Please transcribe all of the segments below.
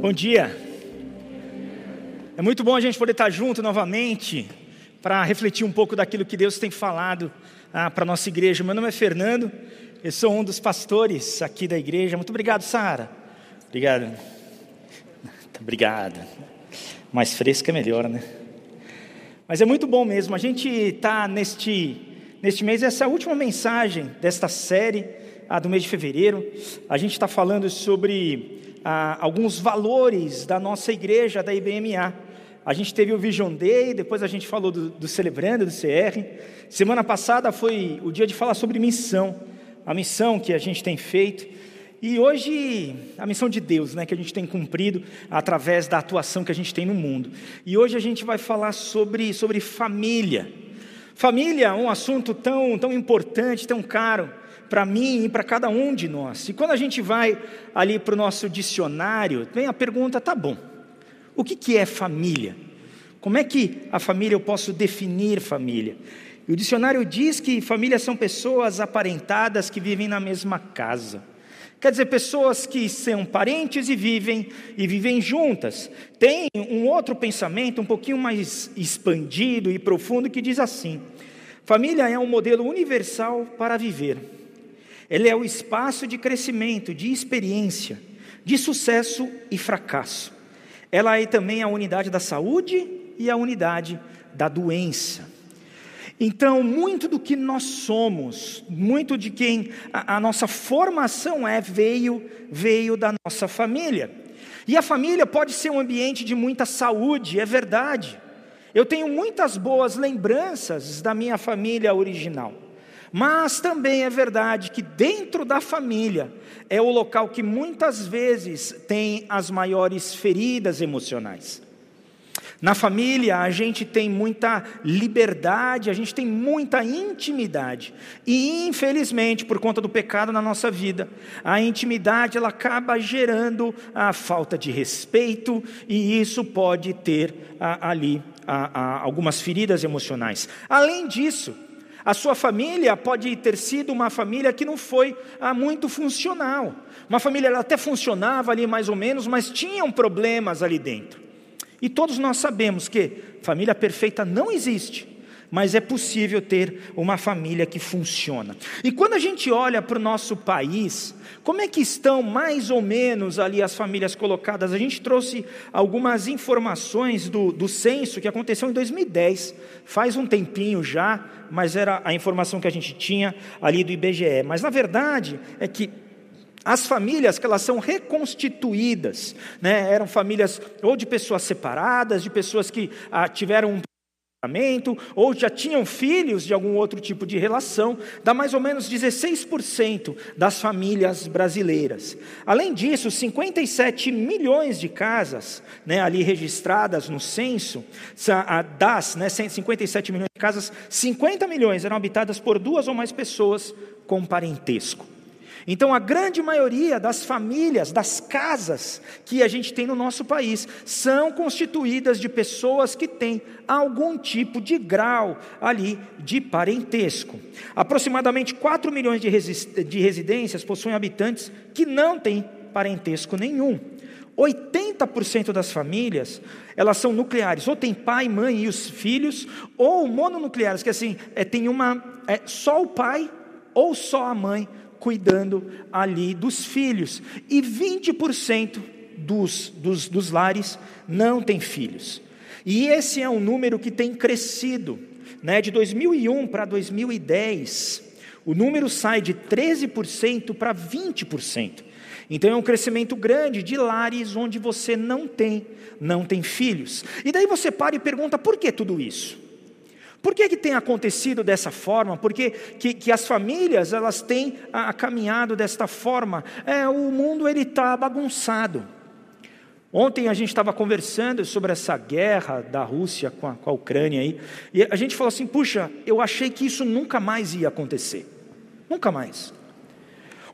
Bom dia. É muito bom a gente poder estar junto novamente para refletir um pouco daquilo que Deus tem falado ah, para a nossa igreja. Meu nome é Fernando, eu sou um dos pastores aqui da igreja. Muito obrigado, Sara. Obrigado. Obrigado. Mais fresca é melhor, né? Mas é muito bom mesmo. A gente está neste, neste mês, essa é a última mensagem desta série, a do mês de fevereiro. A gente está falando sobre ah, alguns valores da nossa igreja, da IBMA. A gente teve o Vision Day, depois a gente falou do, do Celebrando, do CR. Semana passada foi o dia de falar sobre missão, a missão que a gente tem feito. E hoje, a missão de Deus, né, que a gente tem cumprido através da atuação que a gente tem no mundo. E hoje a gente vai falar sobre, sobre família. Família é um assunto tão, tão importante, tão caro para mim e para cada um de nós. E quando a gente vai ali para o nosso dicionário, vem a pergunta: tá bom, o que, que é família? Como é que a família eu posso definir família? E o dicionário diz que família são pessoas aparentadas que vivem na mesma casa. Quer dizer, pessoas que são parentes e vivem e vivem juntas. Tem um outro pensamento um pouquinho mais expandido e profundo que diz assim: família é um modelo universal para viver. Ele é o espaço de crescimento, de experiência, de sucesso e fracasso. Ela é também a unidade da saúde e a unidade da doença. Então, muito do que nós somos, muito de quem a, a, nossa formação é, veio, veio da nossa família. E a família pode ser um ambiente de muita saúde, é verdade. Eu tenho muitas boas lembranças da minha família original. Mas também é verdade que dentro da família é o local que muitas vezes tem as maiores feridas emocionais. Na família a gente tem muita liberdade, a gente tem muita intimidade. E infelizmente, por conta do pecado na nossa vida, a intimidade ela acaba gerando a falta de respeito e isso pode ter ali algumas feridas emocionais. Além disso, a sua família pode ter sido uma família que não foi ah, muito funcional. Uma família até funcionava ali mais ou menos, mas tinham problemas ali dentro. E todos nós sabemos que família perfeita não existe mas é possível ter uma família que funciona. E quando a gente olha para o nosso país, como é que estão mais ou menos ali as famílias colocadas? A gente trouxe algumas informações do, do censo que aconteceu em 2010, faz um tempinho já, mas era a informação que a gente tinha ali do IBGE. Mas na verdade é que as famílias que elas são reconstituídas, né, eram famílias ou de pessoas separadas, de pessoas que ah, tiveram um ou já tinham filhos de algum outro tipo de relação, dá mais ou menos 16% das famílias brasileiras. Além disso, 57 milhões de casas né, ali registradas no censo, das né, 57 milhões de casas, 50 milhões eram habitadas por duas ou mais pessoas com parentesco. Então, a grande maioria das famílias, das casas que a gente tem no nosso país, são constituídas de pessoas que têm algum tipo de grau ali de parentesco. Aproximadamente 4 milhões de, de residências possuem habitantes que não têm parentesco nenhum. 80% das famílias, elas são nucleares, ou tem pai, mãe e os filhos, ou mononucleares, que assim, é, tem uma, é, só o pai ou só a mãe cuidando ali dos filhos. E 20% dos, dos, dos lares não têm filhos. E esse é um número que tem crescido. Né? De 2001 para 2010, o número sai de 13% para 20%. Então é um crescimento grande de lares onde você não tem, não tem filhos. E daí você para e pergunta por que tudo isso? Por que, que tem acontecido dessa forma? Por que, que, as famílias elas têm a, a caminhado desta forma? É, o mundo ele está bagunçado. Ontem a gente estava conversando sobre essa guerra da Rússia com a, com a Ucrânia aí, e a gente falou assim: puxa, eu achei que isso nunca mais ia acontecer. Nunca mais.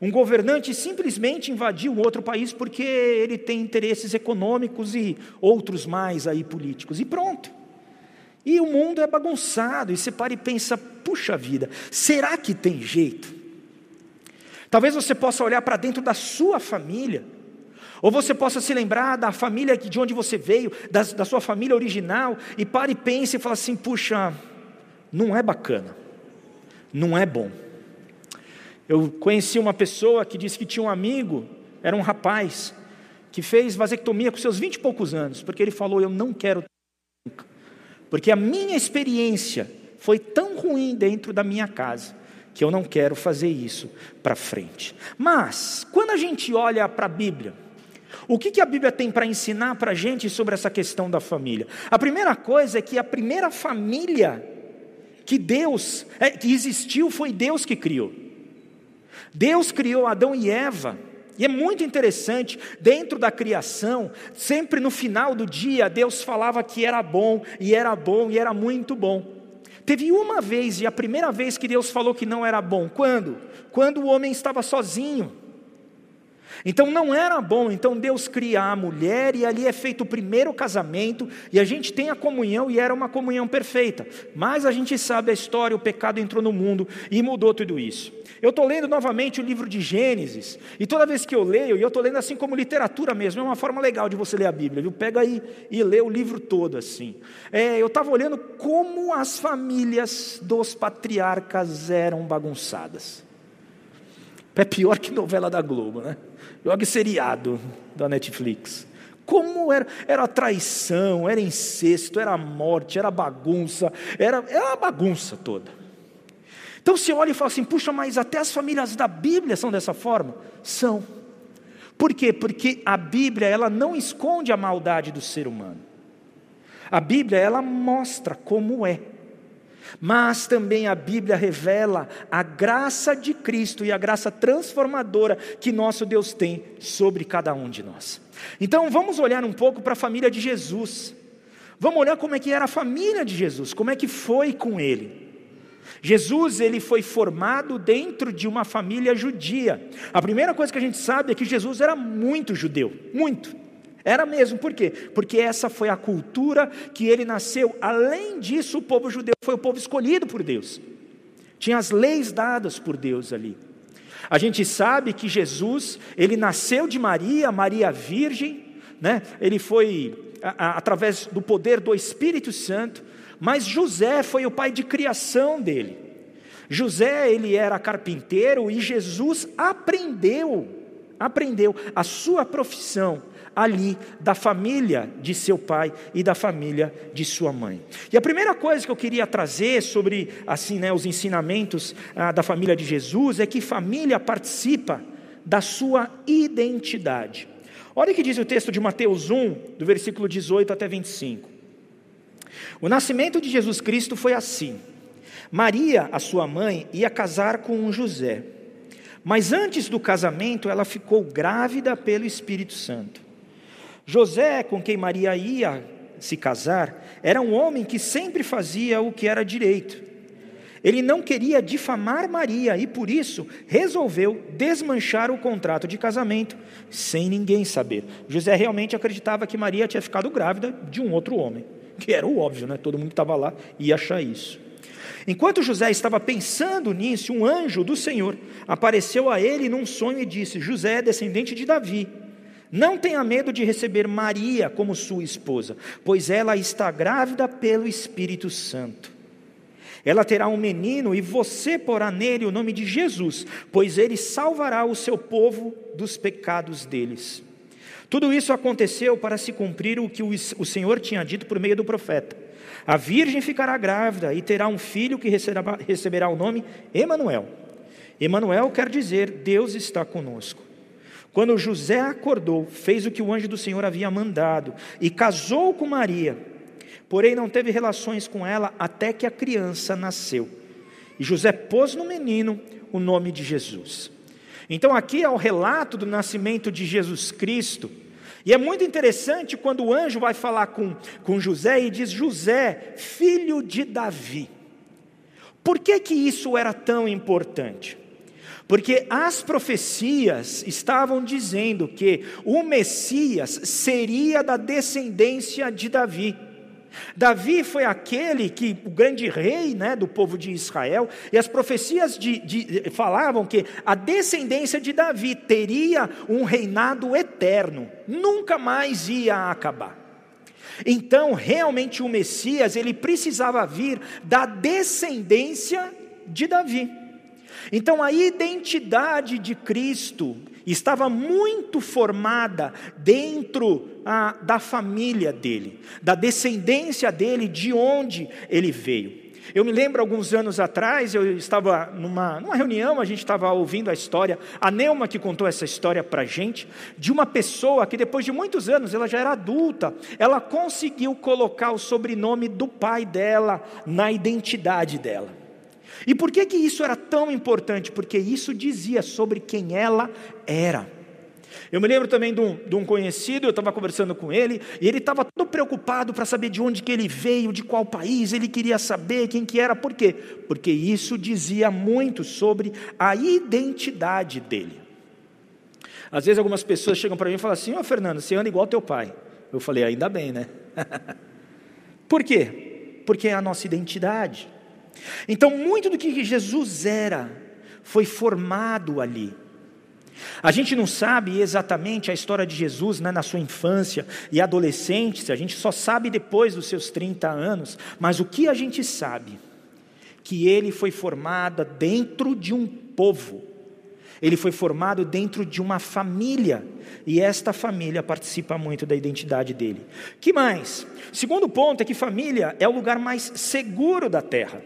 Um governante simplesmente invadiu outro país porque ele tem interesses econômicos e outros mais aí políticos. E pronto. E o mundo é bagunçado, e você para e pensa: puxa vida, será que tem jeito? Talvez você possa olhar para dentro da sua família, Ou você possa se lembrar da família de onde você veio, da, da sua família original, e pare e pense e fala assim: puxa, não é bacana, não é bom. Eu conheci uma pessoa que disse que tinha um amigo, era um rapaz, que fez vasectomia com seus vinte e poucos anos, porque ele falou: Eu não quero nunca, porque a minha experiência foi tão ruim dentro da minha casa que eu não quero fazer isso para frente. Mas, quando a gente olha para a Bíblia, o que, que a Bíblia tem para ensinar para a gente sobre essa questão da família? A primeira coisa é que a primeira família que Deus, é, que existiu, foi Deus que criou. Deus criou Adão e Eva. E é muito interessante, dentro da criação, sempre no final do dia, Deus falava que era bom, e era bom, e era muito bom. Teve uma vez, e a primeira vez que Deus falou que não era bom, quando? Quando o homem estava sozinho. Então não era bom, então Deus cria a mulher e ali é feito o primeiro casamento e a gente tem a comunhão e era uma comunhão perfeita. Mas a gente sabe a história, o pecado entrou no mundo e mudou tudo isso. Eu estou lendo novamente o livro de Gênesis e toda vez que eu leio, e eu estou lendo assim como literatura mesmo, é uma forma legal de você ler a Bíblia, viu? Pega aí e lê o livro todo assim. É, eu estava olhando como as famílias dos patriarcas eram bagunçadas. É pior que novela da Globo, né? Jogue seriado da Netflix. Como era, era traição, era incesto, era morte, era bagunça, era, era a bagunça toda. Então você olha e fala assim: puxa, mas até as famílias da Bíblia são dessa forma? São. Por quê? Porque a Bíblia ela não esconde a maldade do ser humano. A Bíblia ela mostra como é. Mas também a Bíblia revela a graça de Cristo e a graça transformadora que nosso Deus tem sobre cada um de nós. Então vamos olhar um pouco para a família de Jesus. Vamos olhar como é que era a família de Jesus, como é que foi com ele. Jesus ele foi formado dentro de uma família judia. A primeira coisa que a gente sabe é que Jesus era muito judeu, muito. Era mesmo, por quê? Porque essa foi a cultura que ele nasceu. Além disso, o povo judeu foi o povo escolhido por Deus. Tinha as leis dadas por Deus ali. A gente sabe que Jesus, ele nasceu de Maria, Maria virgem, né? Ele foi a, a, através do poder do Espírito Santo, mas José foi o pai de criação dele. José, ele era carpinteiro e Jesus aprendeu, aprendeu a sua profissão ali da família de seu pai e da família de sua mãe. E a primeira coisa que eu queria trazer sobre assim, né, os ensinamentos ah, da família de Jesus é que família participa da sua identidade. Olha o que diz o texto de Mateus 1, do versículo 18 até 25. O nascimento de Jesus Cristo foi assim. Maria, a sua mãe, ia casar com José. Mas antes do casamento, ela ficou grávida pelo Espírito Santo. José, com quem Maria ia se casar, era um homem que sempre fazia o que era direito. Ele não queria difamar Maria e por isso resolveu desmanchar o contrato de casamento sem ninguém saber. José realmente acreditava que Maria tinha ficado grávida de um outro homem, que era o óbvio, né? Todo mundo que estava lá ia achar isso. Enquanto José estava pensando nisso, um anjo do Senhor apareceu a ele num sonho e disse: José é descendente de Davi não tenha medo de receber Maria como sua esposa, pois ela está grávida pelo Espírito Santo. Ela terá um menino e você porá nele o nome de Jesus, pois ele salvará o seu povo dos pecados deles. Tudo isso aconteceu para se cumprir o que o Senhor tinha dito por meio do profeta. A virgem ficará grávida e terá um filho que receberá, o nome Emanuel. Emanuel quer dizer Deus está conosco. Quando José acordou, fez o que o anjo do Senhor havia mandado e casou com Maria. Porém, não teve relações com ela até que a criança nasceu. E José pôs no menino o nome de Jesus. Então, aqui é o relato do nascimento de Jesus Cristo. E é muito interessante quando o anjo vai falar com, com José e diz: José, filho de Davi. Por que, que isso era tão importante? Porque as profecias estavam dizendo que o Messias seria da descendência de Davi. Davi foi aquele que, o grande rei né, do povo de Israel, e as profecias de, de, falavam que a descendência de Davi teria um reinado eterno, nunca mais ia acabar. Então, realmente, o Messias, ele precisava vir da descendência de Davi. Então, a identidade de Cristo estava muito formada dentro ah, da família dele, da descendência dele, de onde ele veio. Eu me lembro alguns anos atrás, eu estava numa, numa reunião, a gente estava ouvindo a história, a Neuma que contou essa história para a gente, de uma pessoa que depois de muitos anos, ela já era adulta, ela conseguiu colocar o sobrenome do pai dela na identidade dela. E por que, que isso era tão importante? Porque isso dizia sobre quem ela era. Eu me lembro também de um, de um conhecido, eu estava conversando com ele, e ele estava todo preocupado para saber de onde que ele veio, de qual país, ele queria saber quem que era, por quê? Porque isso dizia muito sobre a identidade dele. Às vezes algumas pessoas chegam para mim e falam assim, ô oh, Fernando, você anda igual teu pai. Eu falei, ainda bem, né? por quê? Porque é a nossa identidade. Então, muito do que Jesus era foi formado ali. A gente não sabe exatamente a história de Jesus né, na sua infância e adolescência, a gente só sabe depois dos seus 30 anos, mas o que a gente sabe? Que ele foi formado dentro de um povo, ele foi formado dentro de uma família, e esta família participa muito da identidade dele. Que mais? Segundo ponto é que família é o lugar mais seguro da terra.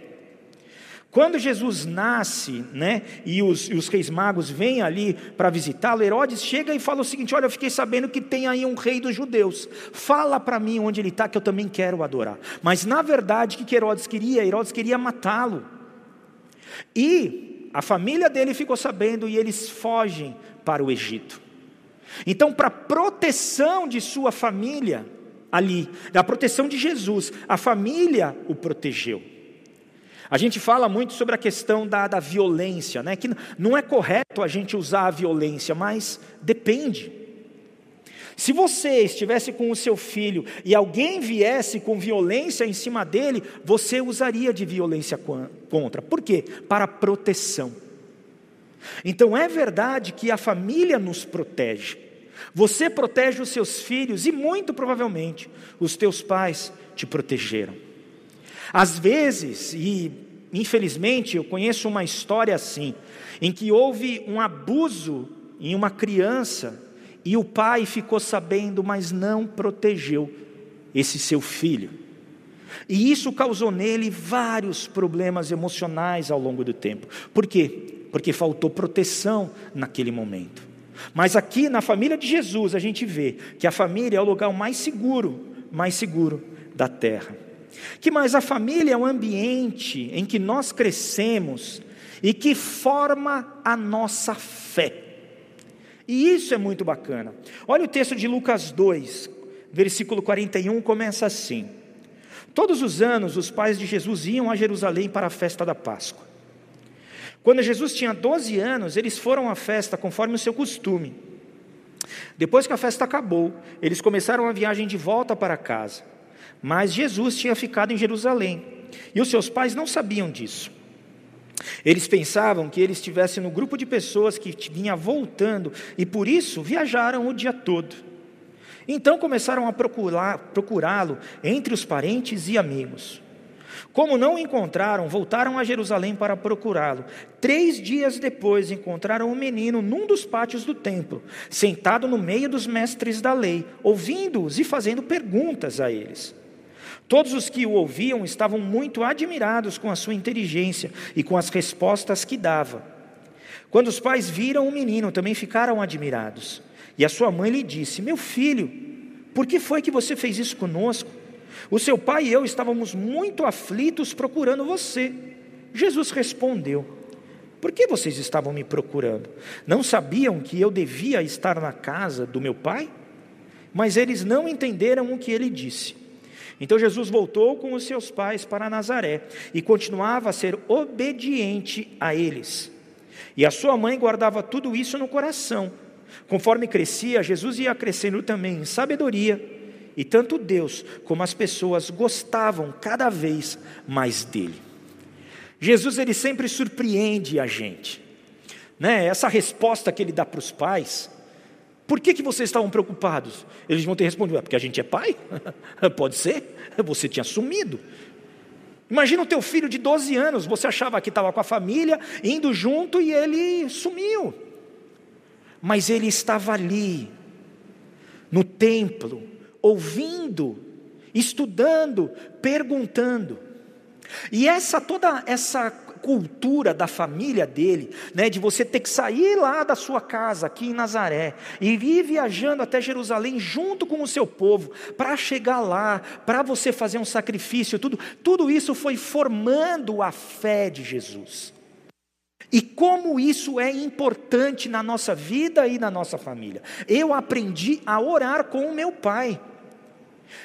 Quando Jesus nasce, né, e os, e os reis magos vêm ali para visitá-lo, Herodes chega e fala o seguinte: Olha, eu fiquei sabendo que tem aí um rei dos judeus, fala para mim onde ele está, que eu também quero adorar. Mas na verdade, o que Herodes queria? Herodes queria matá-lo. E a família dele ficou sabendo e eles fogem para o Egito. Então, para proteção de sua família, ali, da proteção de Jesus, a família o protegeu. A gente fala muito sobre a questão da, da violência, né? que não é correto a gente usar a violência, mas depende. Se você estivesse com o seu filho e alguém viesse com violência em cima dele, você usaria de violência contra. Por quê? Para proteção. Então é verdade que a família nos protege. Você protege os seus filhos e muito provavelmente os teus pais te protegeram. Às vezes, e infelizmente eu conheço uma história assim, em que houve um abuso em uma criança e o pai ficou sabendo, mas não protegeu esse seu filho. E isso causou nele vários problemas emocionais ao longo do tempo. Por quê? Porque faltou proteção naquele momento. Mas aqui na família de Jesus a gente vê que a família é o lugar mais seguro, mais seguro da terra. Que mais a família é um ambiente em que nós crescemos e que forma a nossa fé. E isso é muito bacana. Olha o texto de Lucas 2, versículo 41, começa assim: Todos os anos os pais de Jesus iam a Jerusalém para a festa da Páscoa. Quando Jesus tinha 12 anos, eles foram à festa conforme o seu costume. Depois que a festa acabou, eles começaram a viagem de volta para casa. Mas Jesus tinha ficado em Jerusalém e os seus pais não sabiam disso. Eles pensavam que ele estivesse no grupo de pessoas que vinha voltando e por isso viajaram o dia todo. Então começaram a procurá-lo entre os parentes e amigos. Como não o encontraram, voltaram a Jerusalém para procurá-lo. Três dias depois, encontraram o um menino num dos pátios do templo, sentado no meio dos mestres da lei, ouvindo-os e fazendo perguntas a eles. Todos os que o ouviam estavam muito admirados com a sua inteligência e com as respostas que dava. Quando os pais viram o menino, também ficaram admirados. E a sua mãe lhe disse: Meu filho, por que foi que você fez isso conosco? O seu pai e eu estávamos muito aflitos procurando você. Jesus respondeu: Por que vocês estavam me procurando? Não sabiam que eu devia estar na casa do meu pai? Mas eles não entenderam o que ele disse. Então Jesus voltou com os seus pais para Nazaré e continuava a ser obediente a eles. E a sua mãe guardava tudo isso no coração. Conforme crescia, Jesus ia crescendo também em sabedoria e tanto Deus como as pessoas gostavam cada vez mais dele. Jesus ele sempre surpreende a gente, né? Essa resposta que ele dá para os pais. Por que, que vocês estavam preocupados? Eles vão ter respondido: é porque a gente é pai? Pode ser? Você tinha sumido. Imagina o teu filho de 12 anos, você achava que estava com a família, indo junto e ele sumiu. Mas ele estava ali, no templo, ouvindo, estudando, perguntando. E essa toda essa cultura da família dele, né, de você ter que sair lá da sua casa aqui em Nazaré e ir viajando até Jerusalém junto com o seu povo para chegar lá, para você fazer um sacrifício, tudo, tudo isso foi formando a fé de Jesus. E como isso é importante na nossa vida e na nossa família. Eu aprendi a orar com o meu pai.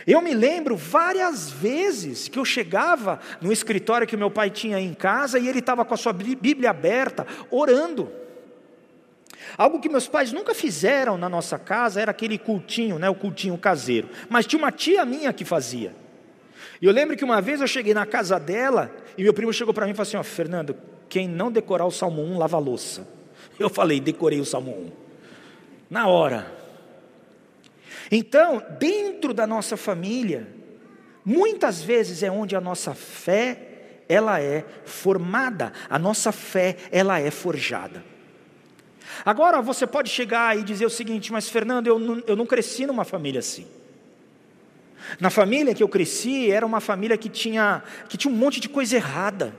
Eu me lembro várias vezes que eu chegava no escritório que meu pai tinha em casa e ele estava com a sua Bíblia aberta, orando. Algo que meus pais nunca fizeram na nossa casa era aquele cultinho, né, o cultinho caseiro. Mas tinha uma tia minha que fazia. E eu lembro que uma vez eu cheguei na casa dela e meu primo chegou para mim e falou assim: ó, Fernando, quem não decorar o Salmo 1 lava a louça. Eu falei, decorei o Salmo 1. Na hora. Então, dentro da nossa família, muitas vezes é onde a nossa fé ela é formada, a nossa fé ela é forjada. Agora você pode chegar e dizer o seguinte, mas Fernando, eu não, eu não cresci numa família assim. Na família que eu cresci, era uma família que tinha, que tinha um monte de coisa errada.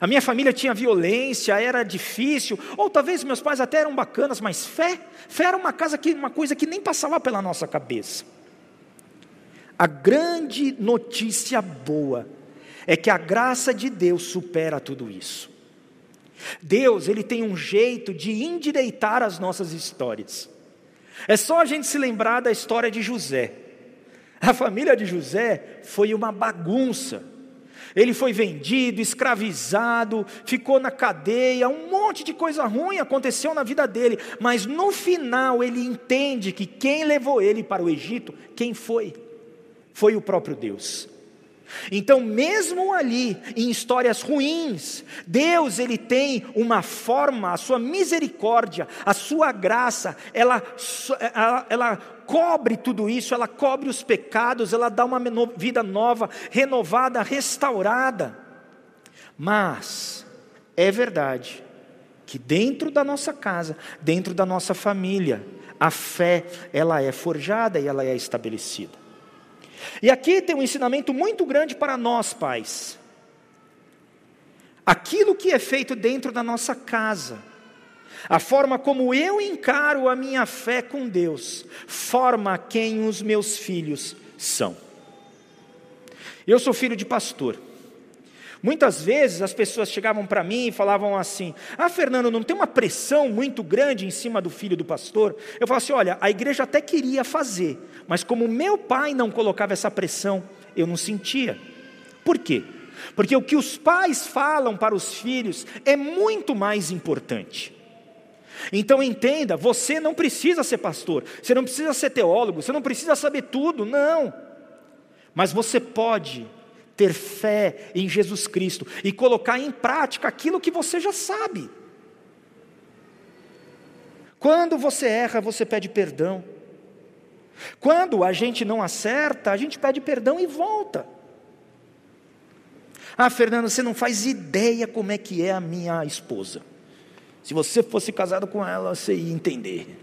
A minha família tinha violência, era difícil, ou talvez meus pais até eram bacanas, mas fé, fé era uma, casa que, uma coisa que nem passava pela nossa cabeça. A grande notícia boa é que a graça de Deus supera tudo isso. Deus, ele tem um jeito de endireitar as nossas histórias. É só a gente se lembrar da história de José. A família de José foi uma bagunça. Ele foi vendido, escravizado, ficou na cadeia, um monte de coisa ruim aconteceu na vida dele, mas no final ele entende que quem levou ele para o Egito, quem foi? Foi o próprio Deus. Então, mesmo ali, em histórias ruins, Deus ele tem uma forma, a sua misericórdia, a sua graça, ela, ela, ela cobre tudo isso, ela cobre os pecados, ela dá uma vida nova, renovada, restaurada. Mas é verdade que dentro da nossa casa, dentro da nossa família, a fé ela é forjada e ela é estabelecida. E aqui tem um ensinamento muito grande para nós, pais. Aquilo que é feito dentro da nossa casa, a forma como eu encaro a minha fé com Deus, forma quem os meus filhos são. Eu sou filho de pastor. Muitas vezes as pessoas chegavam para mim e falavam assim: Ah, Fernando, não tem uma pressão muito grande em cima do filho do pastor? Eu falava assim: Olha, a igreja até queria fazer, mas como meu pai não colocava essa pressão, eu não sentia. Por quê? Porque o que os pais falam para os filhos é muito mais importante. Então entenda, você não precisa ser pastor, você não precisa ser teólogo, você não precisa saber tudo, não. Mas você pode ter fé em Jesus Cristo e colocar em prática aquilo que você já sabe. Quando você erra, você pede perdão. Quando a gente não acerta, a gente pede perdão e volta. Ah, Fernando, você não faz ideia como é que é a minha esposa. Se você fosse casado com ela, você ia entender.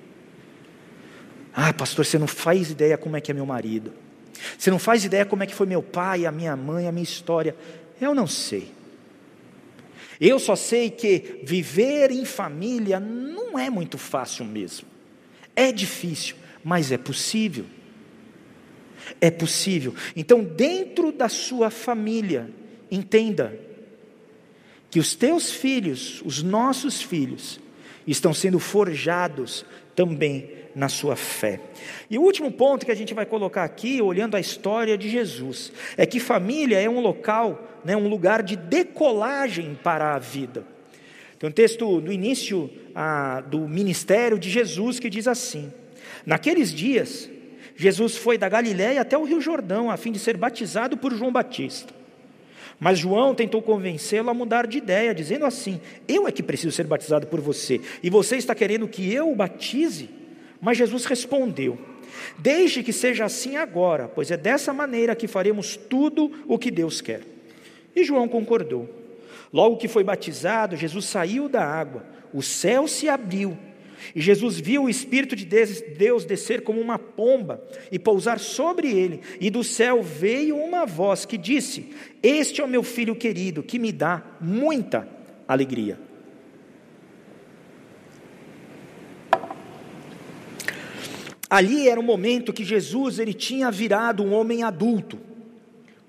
Ah, pastor, você não faz ideia como é que é meu marido. Você não faz ideia como é que foi meu pai, a minha mãe, a minha história. Eu não sei. Eu só sei que viver em família não é muito fácil mesmo. É difícil, mas é possível. É possível. Então, dentro da sua família, entenda que os teus filhos, os nossos filhos, estão sendo forjados também na sua fé. E o último ponto que a gente vai colocar aqui, olhando a história de Jesus, é que família é um local, né, um lugar de decolagem para a vida. Tem um texto no início ah, do ministério de Jesus que diz assim: Naqueles dias, Jesus foi da Galiléia até o Rio Jordão, a fim de ser batizado por João Batista. Mas João tentou convencê-lo a mudar de ideia, dizendo assim: Eu é que preciso ser batizado por você, e você está querendo que eu o batize? Mas Jesus respondeu: Deixe que seja assim agora, pois é dessa maneira que faremos tudo o que Deus quer. E João concordou. Logo que foi batizado, Jesus saiu da água, o céu se abriu e Jesus viu o Espírito de Deus descer como uma pomba e pousar sobre ele, e do céu veio uma voz que disse: Este é o meu filho querido, que me dá muita alegria. Ali era o momento que Jesus ele tinha virado um homem adulto.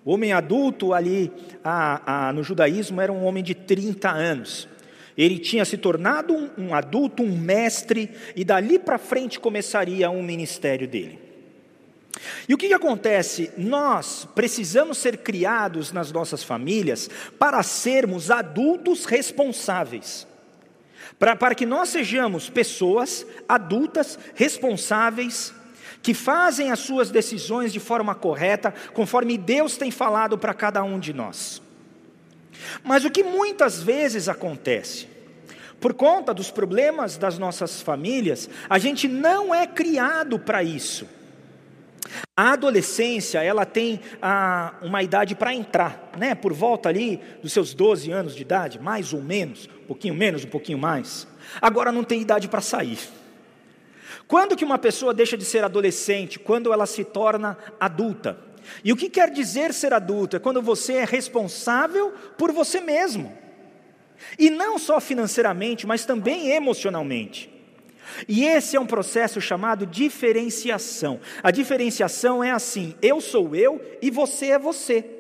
O homem adulto ali a, a, no judaísmo era um homem de 30 anos. Ele tinha se tornado um, um adulto, um mestre, e dali para frente começaria um ministério dele. E o que, que, acontece? Nós precisamos ser criados nas nossas famílias para sermos adultos responsáveis. Para, para que nós sejamos pessoas adultas responsáveis, que fazem as suas decisões de forma correta, conforme Deus tem falado para cada um de nós. Mas o que muitas vezes acontece? Por conta dos problemas das nossas famílias, a gente não é criado para isso. A adolescência, ela tem ah, uma idade para entrar, né? por volta ali dos seus 12 anos de idade, mais ou menos, um pouquinho menos, um pouquinho mais. Agora não tem idade para sair. Quando que uma pessoa deixa de ser adolescente? Quando ela se torna adulta. E o que quer dizer ser adulto? É quando você é responsável por você mesmo. E não só financeiramente, mas também emocionalmente. E esse é um processo chamado diferenciação. A diferenciação é assim: eu sou eu e você é você.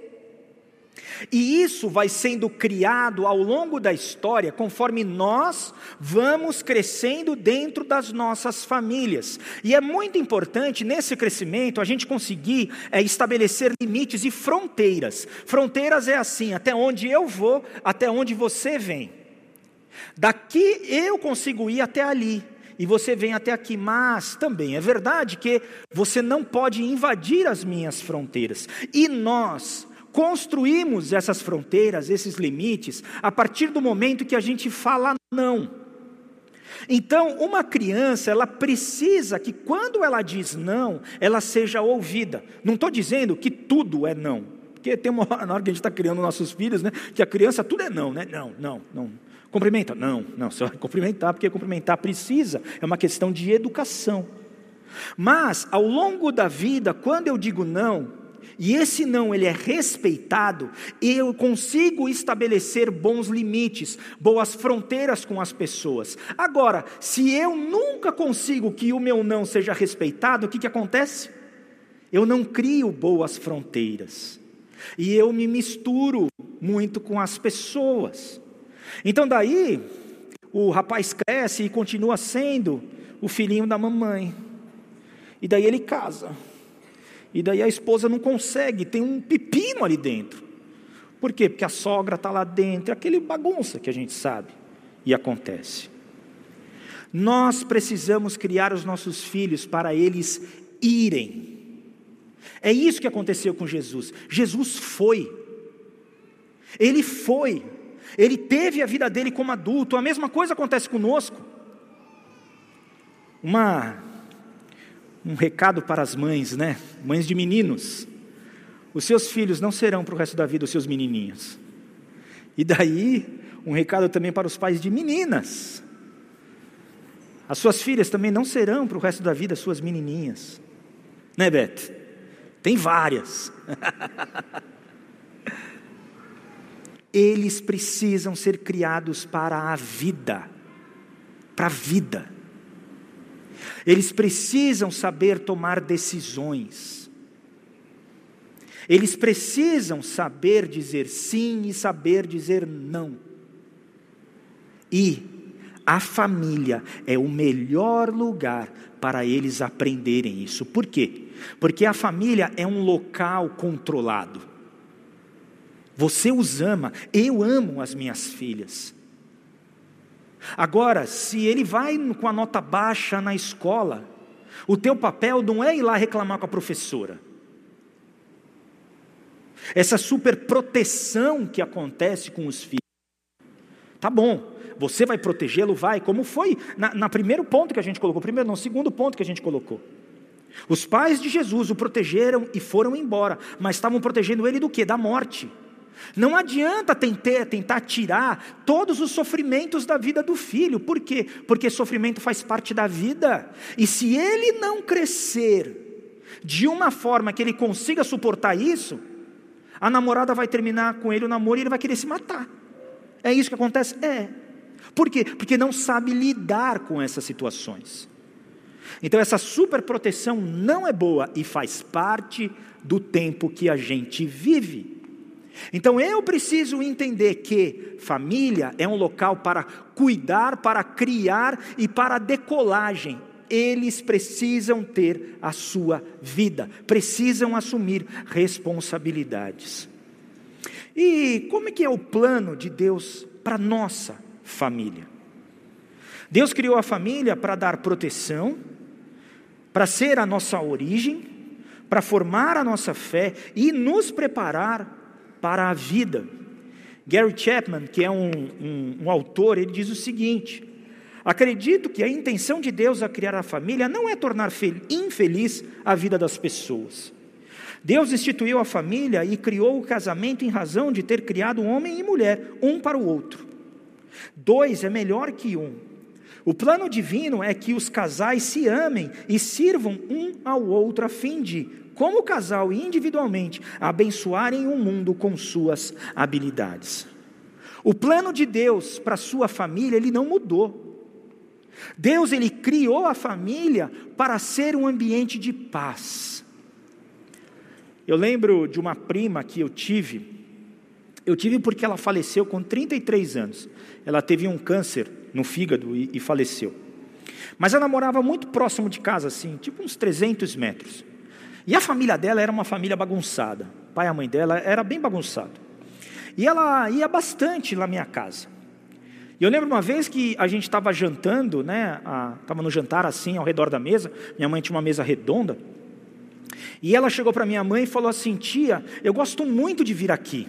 E isso vai sendo criado ao longo da história, conforme nós vamos crescendo dentro das nossas famílias. E é muito importante nesse crescimento a gente conseguir é, estabelecer limites e fronteiras. Fronteiras é assim: até onde eu vou, até onde você vem. Daqui eu consigo ir até ali e você vem até aqui, mas também é verdade que você não pode invadir as minhas fronteiras. E nós construímos essas fronteiras, esses limites, a partir do momento que a gente fala não. Então, uma criança, ela precisa que quando ela diz não, ela seja ouvida. Não estou dizendo que tudo é não, porque tem uma hora, na hora que a gente está criando nossos filhos, né, que a criança tudo é não, né? Não, não, não. Cumprimenta? Não, não, você vai cumprimentar, porque cumprimentar precisa, é uma questão de educação. Mas, ao longo da vida, quando eu digo não, e esse não ele é respeitado, eu consigo estabelecer bons limites, boas fronteiras com as pessoas. Agora, se eu nunca consigo que o meu não seja respeitado, o que, que acontece? Eu não crio boas fronteiras. E eu me misturo muito com as pessoas. Então daí, o rapaz cresce e continua sendo o filhinho da mamãe. E daí ele casa. E daí a esposa não consegue, tem um pepino ali dentro. Por quê? Porque a sogra está lá dentro, é aquele bagunça que a gente sabe. E acontece. Nós precisamos criar os nossos filhos para eles irem. É isso que aconteceu com Jesus. Jesus foi. Ele foi. Ele teve a vida dele como adulto. A mesma coisa acontece conosco. Uma um recado para as mães, né? Mães de meninos. Os seus filhos não serão para o resto da vida os seus menininhos. E daí, um recado também para os pais de meninas. As suas filhas também não serão para o resto da vida suas menininhas. Né, Beth? Tem várias. Eles precisam ser criados para a vida. Para a vida. Eles precisam saber tomar decisões. Eles precisam saber dizer sim e saber dizer não. E a família é o melhor lugar para eles aprenderem isso. Por quê? Porque a família é um local controlado. Você os ama, eu amo as minhas filhas. Agora, se ele vai com a nota baixa na escola, O teu papel não é ir lá reclamar com a professora. Essa superproteção que acontece com os filhos. Tá bom, você vai protegê-lo, vai, como foi na, primeiro ponto que a gente colocou, primeiro não, segundo ponto que a gente colocou. Os pais de Jesus o protegeram e foram embora, mas estavam protegendo ele do que? Da morte. Não adianta tentar, tentar tirar todos os sofrimentos da vida do filho, por quê? Porque sofrimento faz parte da vida, e se ele não crescer de uma forma que ele consiga suportar isso, a namorada vai terminar com ele o namoro e ele vai querer se matar. É isso que acontece? É. Por quê? Porque não sabe lidar com essas situações. Então, essa superproteção não é boa e faz parte do tempo que a gente vive. Então, eu preciso entender que família é um local para cuidar, para criar e para decolagem. Eles precisam ter a sua vida, precisam assumir responsabilidades. E como é que é o plano de Deus para nossa família? Deus criou a família para dar proteção, para ser a nossa origem, para formar a nossa fé e nos preparar para a vida. Gary Chapman, que é um, um, um autor, ele diz o seguinte: Acredito que a intenção de Deus a criar a família não é tornar infeliz a vida das pessoas. Deus instituiu a família e criou o casamento em razão de ter criado homem e mulher, um para o outro. Dois é melhor que um. O plano divino é que os casais se amem e sirvam um ao outro a fim de, como casal e individualmente, abençoarem o mundo com suas habilidades. O plano de Deus para sua família, ele não mudou. Deus ele criou a família para ser um ambiente de paz. Eu lembro de uma prima que eu tive, eu tive porque ela faleceu com 33 anos. Ela teve um câncer no fígado e, e faleceu. Mas ela morava muito próximo de casa, assim, tipo uns 300 metros. E a família dela era uma família bagunçada. O pai e a mãe dela era bem bagunçado. E ela ia bastante na minha casa. E eu lembro uma vez que a gente estava jantando, né? Estava no jantar assim, ao redor da mesa. Minha mãe tinha uma mesa redonda. E ela chegou para minha mãe e falou assim: Tia, eu gosto muito de vir aqui,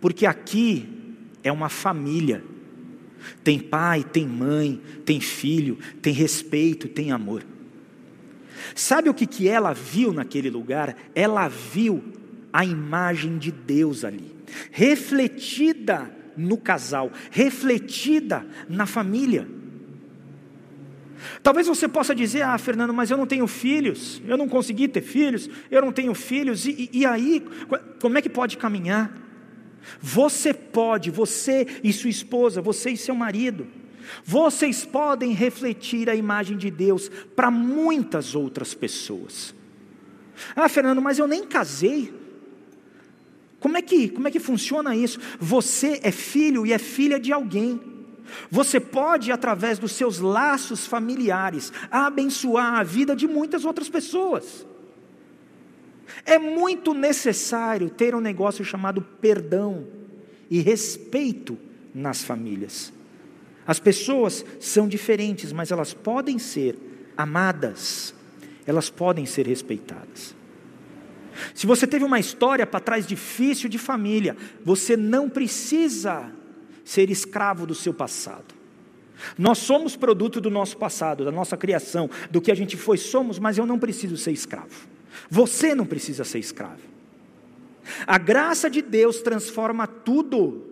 porque aqui é uma família. Tem pai, tem mãe, tem filho, tem respeito, tem amor. Sabe o que, que ela viu naquele lugar? Ela viu a imagem de Deus ali, refletida no casal, refletida na família. Talvez você possa dizer: Ah, Fernando, mas eu não tenho filhos, eu não consegui ter filhos, eu não tenho filhos, e, e, e aí, como é que pode caminhar? Você pode, você e sua esposa, você e seu marido, vocês podem refletir a imagem de Deus para muitas outras pessoas. Ah, Fernando, mas eu nem casei. Como é que, como é que funciona isso? Você é filho e é filha de alguém. Você pode, através dos seus laços familiares, abençoar a vida de muitas outras pessoas. É muito necessário ter um negócio chamado perdão e respeito nas famílias. As pessoas são diferentes, mas elas podem ser amadas, elas podem ser respeitadas. Se você teve uma história para trás difícil de família, você não precisa ser escravo do seu passado. Nós somos produto do nosso passado, da nossa criação, do que a gente foi, somos, mas eu não preciso ser escravo. Você não precisa ser escravo. A graça de Deus transforma tudo,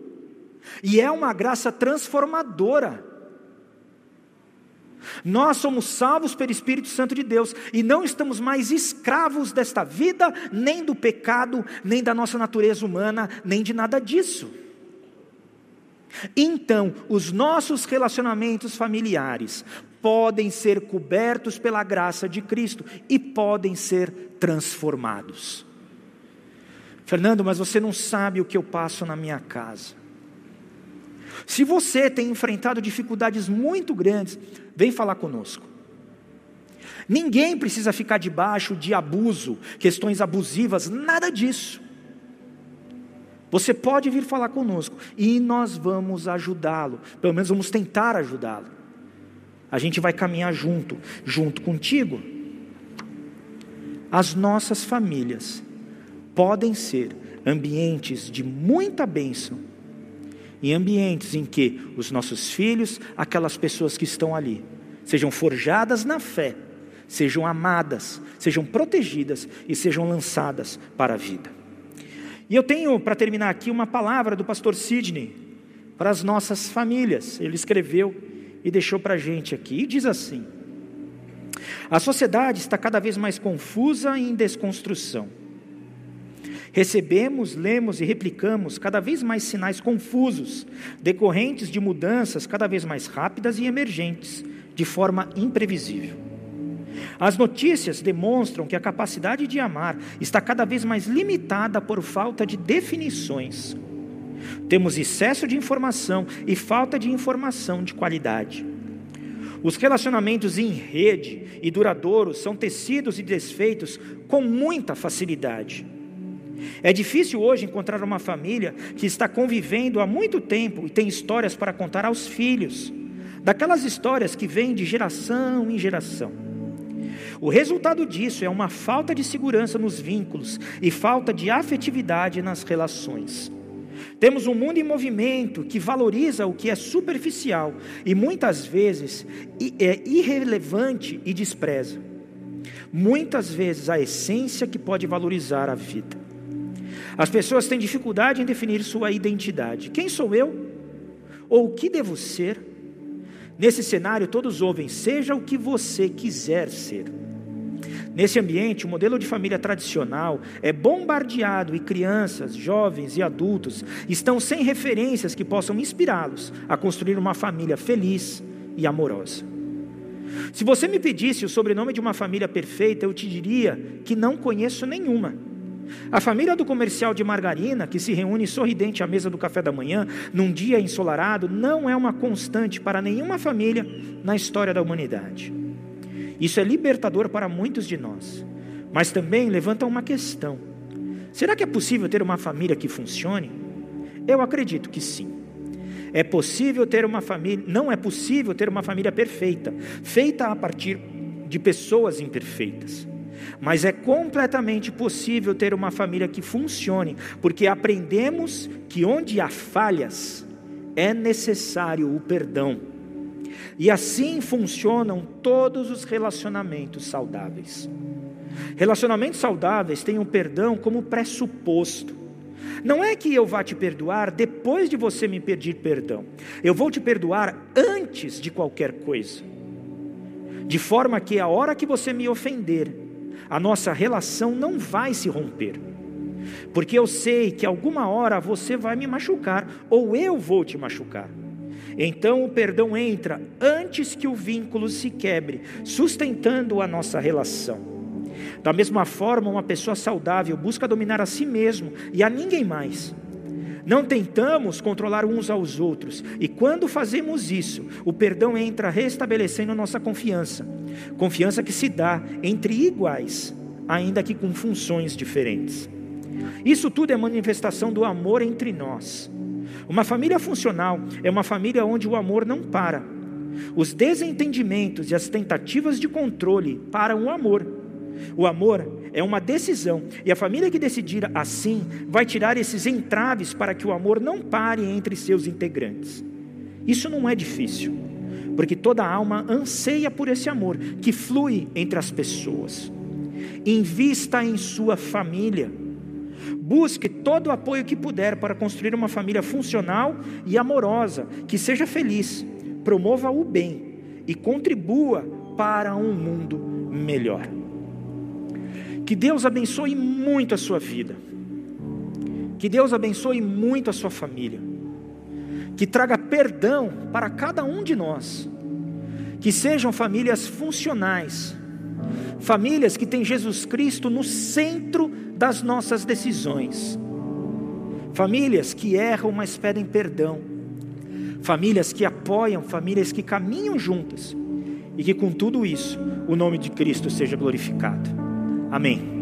e é uma graça transformadora. Nós somos salvos pelo Espírito Santo de Deus e não estamos mais escravos desta vida, nem do pecado, nem da nossa natureza humana, nem de nada disso. Então, os nossos relacionamentos familiares podem ser cobertos pela graça de Cristo e podem ser transformados. Fernando, mas você não sabe o que eu passo na minha casa. Se você tem enfrentado dificuldades muito grandes, vem falar conosco. Ninguém precisa ficar debaixo de abuso, questões abusivas, nada disso. Você pode vir falar conosco e nós vamos ajudá-lo, pelo menos vamos tentar ajudá-lo. A gente vai caminhar junto, junto contigo. As nossas famílias podem ser ambientes de muita bênção, em ambientes em que os nossos filhos, aquelas pessoas que estão ali, sejam forjadas na fé, sejam amadas, sejam protegidas e sejam lançadas para a vida. E eu tenho, para terminar aqui, uma palavra do pastor Sidney para as nossas famílias. Ele escreveu e deixou para a gente aqui, e diz assim: A sociedade está cada vez mais confusa e em desconstrução. Recebemos, lemos e replicamos cada vez mais sinais confusos, decorrentes de mudanças cada vez mais rápidas e emergentes, de forma imprevisível. As notícias demonstram que a capacidade de amar está cada vez mais limitada por falta de definições. Temos excesso de informação e falta de informação de qualidade. Os relacionamentos em rede e duradouros são tecidos e desfeitos com muita facilidade. É difícil hoje encontrar uma família que está convivendo há muito tempo e tem histórias para contar aos filhos, daquelas histórias que vêm de geração em geração. O resultado disso é uma falta de segurança nos vínculos e falta de afetividade nas relações. Temos um mundo em movimento que valoriza o que é superficial e muitas vezes é irrelevante e despreza. Muitas vezes a essência que pode valorizar a vida. As pessoas têm dificuldade em definir sua identidade. Quem sou eu? Ou o que devo ser? Nesse cenário, todos ouvem: seja o que você quiser ser. Nesse ambiente, o modelo de família tradicional é bombardeado e crianças, jovens e adultos estão sem referências que possam inspirá-los a construir uma família feliz e amorosa. Se você me pedisse o sobrenome de uma família perfeita, eu te diria que não conheço nenhuma. A família do comercial de margarina, que se reúne sorridente à mesa do café da manhã, num dia ensolarado, não é uma constante para nenhuma família na história da humanidade. Isso é libertador para muitos de nós, mas também levanta uma questão: será que é possível ter uma família que funcione? Eu acredito que sim. É possível ter uma família, não é possível ter uma família perfeita, feita a partir de pessoas imperfeitas. Mas é completamente possível ter uma família que funcione, porque aprendemos que onde há falhas, é necessário o perdão. E assim funcionam todos os relacionamentos saudáveis. Relacionamentos saudáveis têm o perdão como pressuposto. Não é que eu vá te perdoar depois de você me pedir perdão. Eu vou te perdoar antes de qualquer coisa. De forma que a hora que você me ofender, a nossa relação não vai se romper. Porque eu sei que alguma hora você vai me machucar, ou eu vou te machucar. Então o perdão entra antes que o vínculo se quebre, sustentando a nossa relação. Da mesma forma, uma pessoa saudável busca dominar a si mesmo e a ninguém mais. Não tentamos controlar uns aos outros, e quando fazemos isso, o perdão entra restabelecendo nossa confiança. Confiança que se dá entre iguais, ainda que com funções diferentes. Isso tudo é manifestação do amor entre nós. Uma família funcional é uma família onde o amor não para. Os desentendimentos e as tentativas de controle param o amor. O amor é uma decisão, e a família que decidir assim vai tirar esses entraves para que o amor não pare entre seus integrantes. Isso não é difícil, porque toda alma anseia por esse amor que flui entre as pessoas. Invista em sua família. Busque todo o apoio que puder para construir uma família funcional e amorosa, que seja feliz, promova o bem e contribua para um mundo melhor. Que Deus abençoe muito a sua vida. Que Deus abençoe muito a sua família. Que traga perdão para cada um de nós. Que sejam famílias funcionais. Famílias que têm Jesus Cristo no centro das nossas decisões. Famílias que erram, mas pedem perdão. Famílias que apoiam, famílias que caminham juntas. E que com tudo isso, o nome de Cristo seja glorificado. Amém.